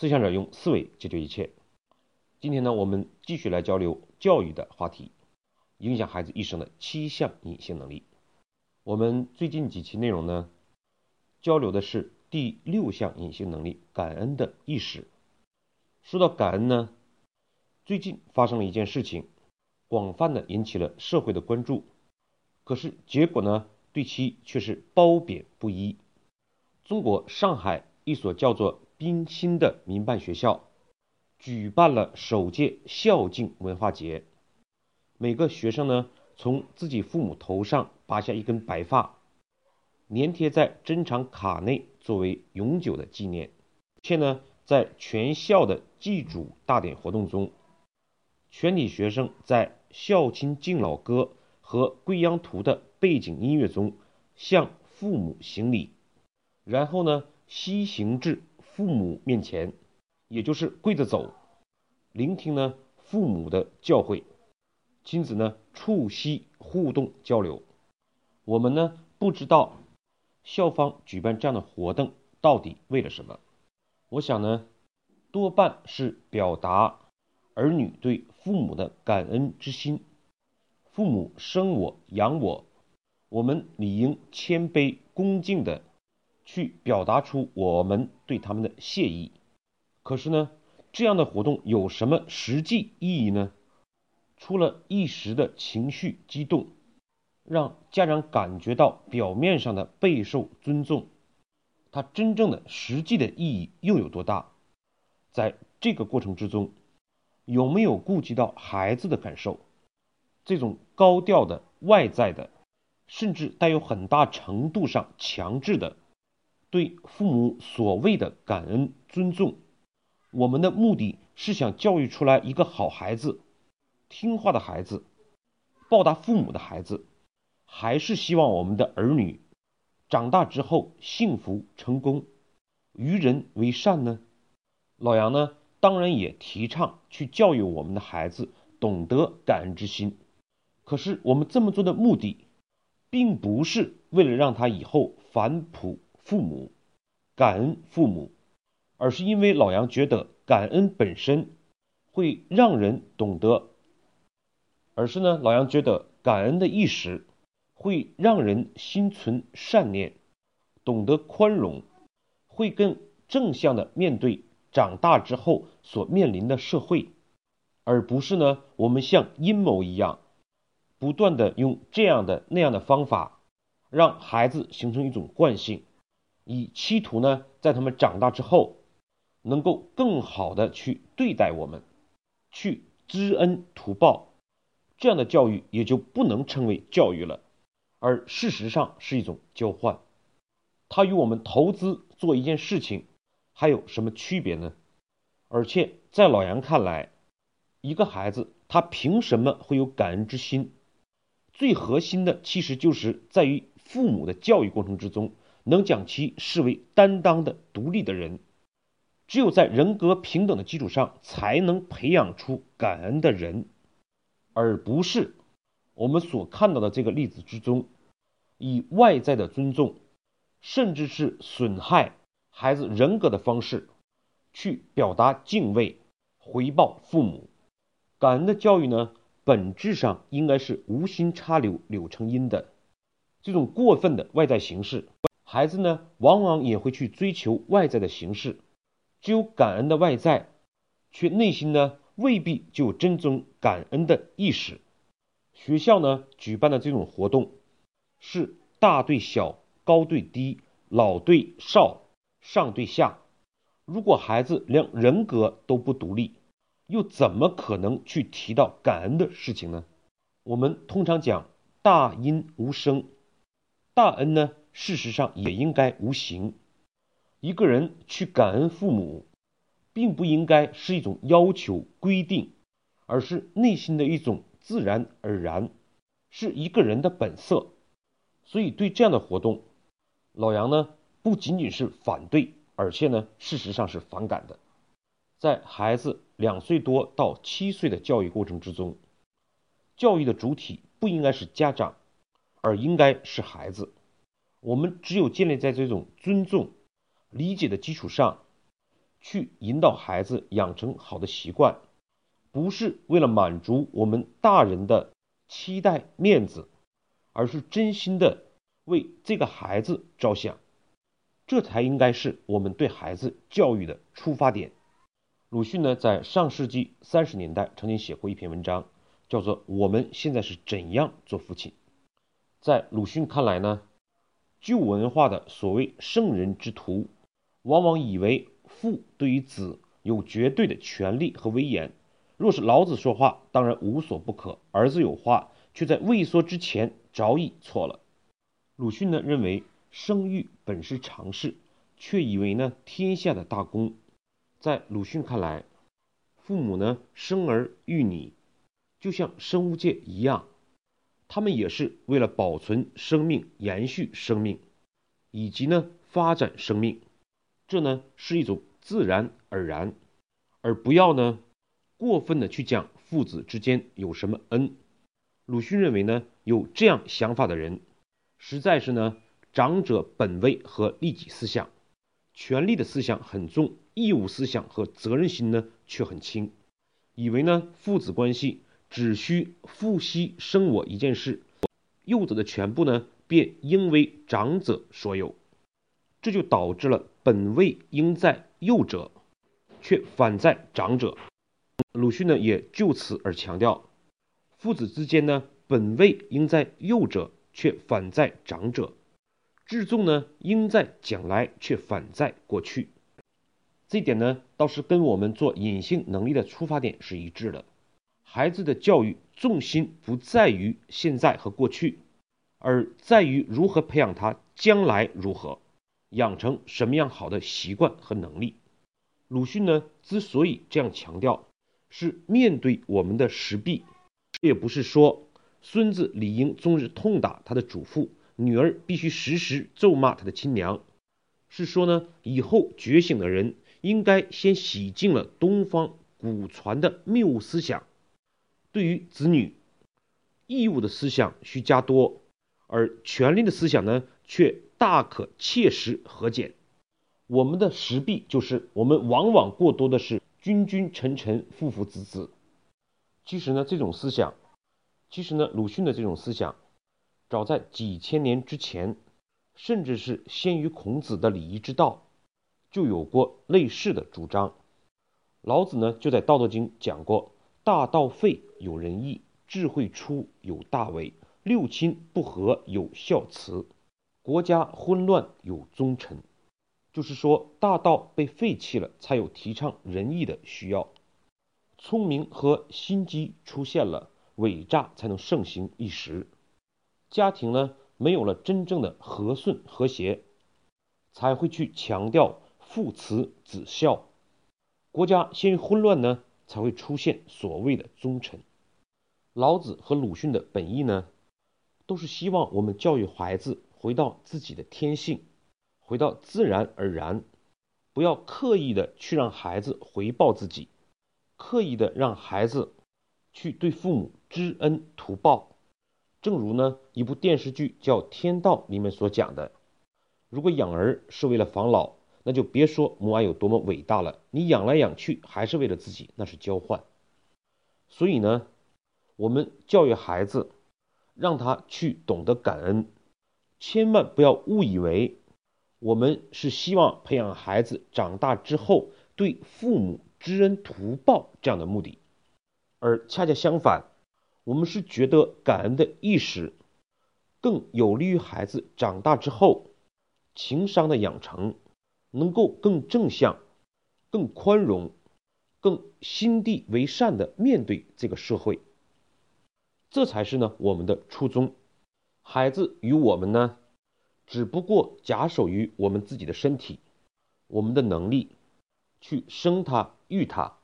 思想者用思维解决一切。今天呢，我们继续来交流教育的话题，影响孩子一生的七项隐性能力。我们最近几期内容呢，交流的是第六项隐性能力——感恩的意识。说到感恩呢，最近发生了一件事情，广泛的引起了社会的关注。可是结果呢，对其却是褒贬不一。中国上海一所叫做冰心的民办学校。举办了首届孝敬文化节，每个学生呢从自己父母头上拔下一根白发，粘贴在珍藏卡内作为永久的纪念。且呢在全校的祭祖大典活动中，全体学生在孝亲敬老歌和归央图的背景音乐中向父母行礼，然后呢西行至父母面前。也就是跪着走，聆听呢父母的教诲，亲子呢促膝互动交流。我们呢不知道校方举办这样的活动到底为了什么？我想呢多半是表达儿女对父母的感恩之心。父母生我养我，我们理应谦卑恭敬的去表达出我们对他们的谢意。可是呢，这样的活动有什么实际意义呢？除了一时的情绪激动，让家长感觉到表面上的备受尊重，它真正的实际的意义又有多大？在这个过程之中，有没有顾及到孩子的感受？这种高调的外在的，甚至带有很大程度上强制的对父母所谓的感恩尊重。我们的目的是想教育出来一个好孩子、听话的孩子、报答父母的孩子，还是希望我们的儿女长大之后幸福成功、与人为善呢？老杨呢，当然也提倡去教育我们的孩子懂得感恩之心。可是我们这么做的目的，并不是为了让他以后反哺父母、感恩父母。而是因为老杨觉得感恩本身会让人懂得，而是呢，老杨觉得感恩的意识会让人心存善念，懂得宽容，会更正向的面对长大之后所面临的社会，而不是呢，我们像阴谋一样，不断的用这样的那样的方法，让孩子形成一种惯性，以企图呢，在他们长大之后。能够更好的去对待我们，去知恩图报，这样的教育也就不能称为教育了，而事实上是一种交换。它与我们投资做一件事情还有什么区别呢？而且在老杨看来，一个孩子他凭什么会有感恩之心？最核心的其实就是在于父母的教育过程之中，能将其视为担当的独立的人。只有在人格平等的基础上，才能培养出感恩的人，而不是我们所看到的这个例子之中，以外在的尊重，甚至是损害孩子人格的方式，去表达敬畏、回报父母。感恩的教育呢，本质上应该是无心插柳柳成荫的。这种过分的外在形式，孩子呢，往往也会去追求外在的形式。只有感恩的外在，却内心呢未必就有真正感恩的意识。学校呢举办的这种活动，是大对小、高对低、老对少、上对下。如果孩子连人格都不独立，又怎么可能去提到感恩的事情呢？我们通常讲大音无声，大恩呢事实上也应该无形。一个人去感恩父母，并不应该是一种要求规定，而是内心的一种自然而然，是一个人的本色。所以对这样的活动，老杨呢不仅仅是反对，而且呢事实上是反感的。在孩子两岁多到七岁的教育过程之中，教育的主体不应该是家长，而应该是孩子。我们只有建立在这种尊重。理解的基础上，去引导孩子养成好的习惯，不是为了满足我们大人的期待面子，而是真心的为这个孩子着想，这才应该是我们对孩子教育的出发点。鲁迅呢，在上世纪三十年代曾经写过一篇文章，叫做《我们现在是怎样做父亲》。在鲁迅看来呢，旧文化的所谓圣人之徒，往往以为。父对于子有绝对的权利和威严。若是老子说话，当然无所不可；儿子有话，却在未说之前早已错了。鲁迅呢认为，生育本是常事，却以为呢天下的大功。在鲁迅看来，父母呢生儿育女，就像生物界一样，他们也是为了保存生命、延续生命，以及呢发展生命。这呢是一种。自然而然，而不要呢过分的去讲父子之间有什么恩。鲁迅认为呢，有这样想法的人，实在是呢长者本位和利己思想，权力的思想很重，义务思想和责任心呢却很轻，以为呢父子关系只需父息生我一件事，幼者的全部呢便应为长者所有，这就导致了本位应在。幼者却反在长者，鲁迅呢也就此而强调，父子之间呢本位应在幼者，却反在长者；至重呢应在将来，却反在过去。这点呢倒是跟我们做隐性能力的出发点是一致的。孩子的教育重心不在于现在和过去，而在于如何培养他将来如何。养成什么样好的习惯和能力？鲁迅呢之所以这样强调，是面对我们的实弊，也不是说孙子理应终日痛打他的祖父，女儿必须时时咒骂他的亲娘，是说呢，以后觉醒的人应该先洗净了东方古传的谬误思想，对于子女义务的思想需加多，而权利的思想呢却。大可切实和减。我们的实弊就是，我们往往过多的是君君臣臣父父子子。其实呢，这种思想，其实呢，鲁迅的这种思想，早在几千年之前，甚至是先于孔子的礼仪之道，就有过类似的主张。老子呢，就在《道德经》讲过：“大道废，有仁义；智慧出，有大伪；六亲不和，有孝慈。”国家混乱有忠臣，就是说大道被废弃了，才有提倡仁义的需要。聪明和心机出现了，伪诈才能盛行一时。家庭呢，没有了真正的和顺和谐，才会去强调父慈子孝。国家陷于混乱呢，才会出现所谓的忠臣。老子和鲁迅的本意呢，都是希望我们教育孩子。回到自己的天性，回到自然而然，不要刻意的去让孩子回报自己，刻意的让孩子去对父母知恩图报。正如呢一部电视剧叫《天道》里面所讲的，如果养儿是为了防老，那就别说母爱有多么伟大了，你养来养去还是为了自己，那是交换。所以呢，我们教育孩子，让他去懂得感恩。千万不要误以为我们是希望培养孩子长大之后对父母知恩图报这样的目的，而恰恰相反，我们是觉得感恩的意识更有利于孩子长大之后情商的养成，能够更正向、更宽容、更心地为善的面对这个社会，这才是呢我们的初衷。孩子与我们呢，只不过假手于我们自己的身体，我们的能力去生他育他，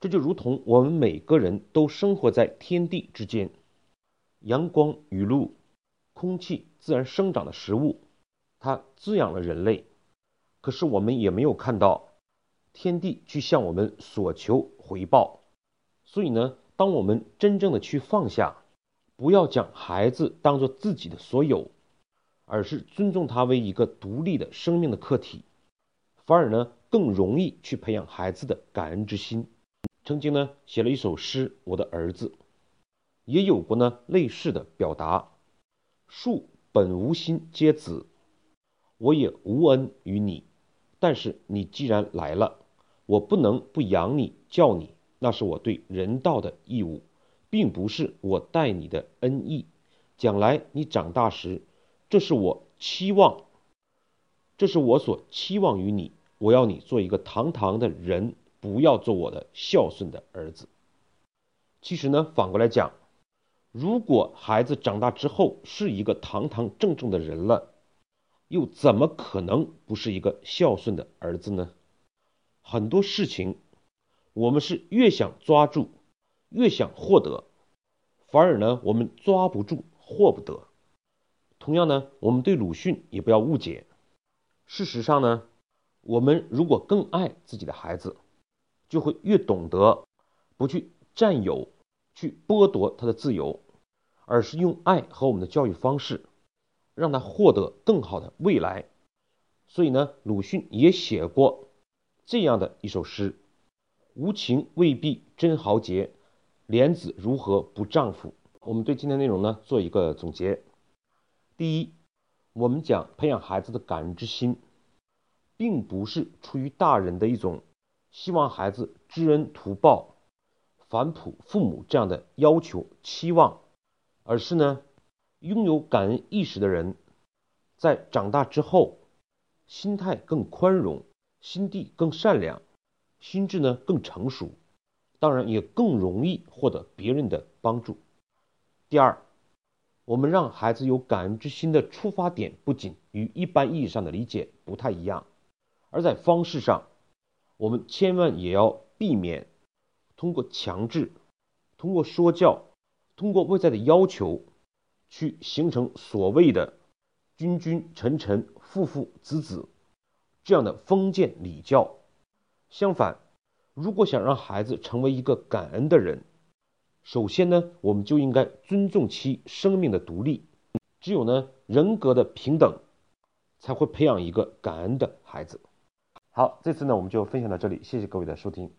这就如同我们每个人都生活在天地之间，阳光雨露、空气、自然生长的食物，它滋养了人类。可是我们也没有看到天地去向我们所求回报，所以呢，当我们真正的去放下。不要将孩子当做自己的所有，而是尊重他为一个独立的生命的客体，反而呢更容易去培养孩子的感恩之心。曾经呢，写了一首诗《我的儿子》，也有过呢类似的表达：树本无心结子，我也无恩于你，但是你既然来了，我不能不养你教你，那是我对人道的义务，并不是我待你的恩义。将来你长大时，这是我期望，这是我所期望于你。我要你做一个堂堂的人，不要做我的孝顺的儿子。其实呢，反过来讲，如果孩子长大之后是一个堂堂正正的人了，又怎么可能不是一个孝顺的儿子呢？很多事情，我们是越想抓住，越想获得，反而呢，我们抓不住，获不得。同样呢，我们对鲁迅也不要误解。事实上呢。我们如果更爱自己的孩子，就会越懂得不去占有、去剥夺他的自由，而是用爱和我们的教育方式，让他获得更好的未来。所以呢，鲁迅也写过这样的一首诗：“无情未必真豪杰，莲子如何不丈夫？”我们对今天内容呢做一个总结。第一，我们讲培养孩子的感恩之心。并不是出于大人的一种希望孩子知恩图报、反哺父母这样的要求期望，而是呢，拥有感恩意识的人，在长大之后，心态更宽容，心地更善良，心智呢更成熟，当然也更容易获得别人的帮助。第二，我们让孩子有感恩之心的出发点，不仅与一般意义上的理解不太一样。而在方式上，我们千万也要避免通过强制、通过说教、通过外在的要求，去形成所谓的君君臣臣、父父子子这样的封建礼教。相反，如果想让孩子成为一个感恩的人，首先呢，我们就应该尊重其生命的独立。只有呢，人格的平等，才会培养一个感恩的孩子。好，这次呢我们就分享到这里，谢谢各位的收听。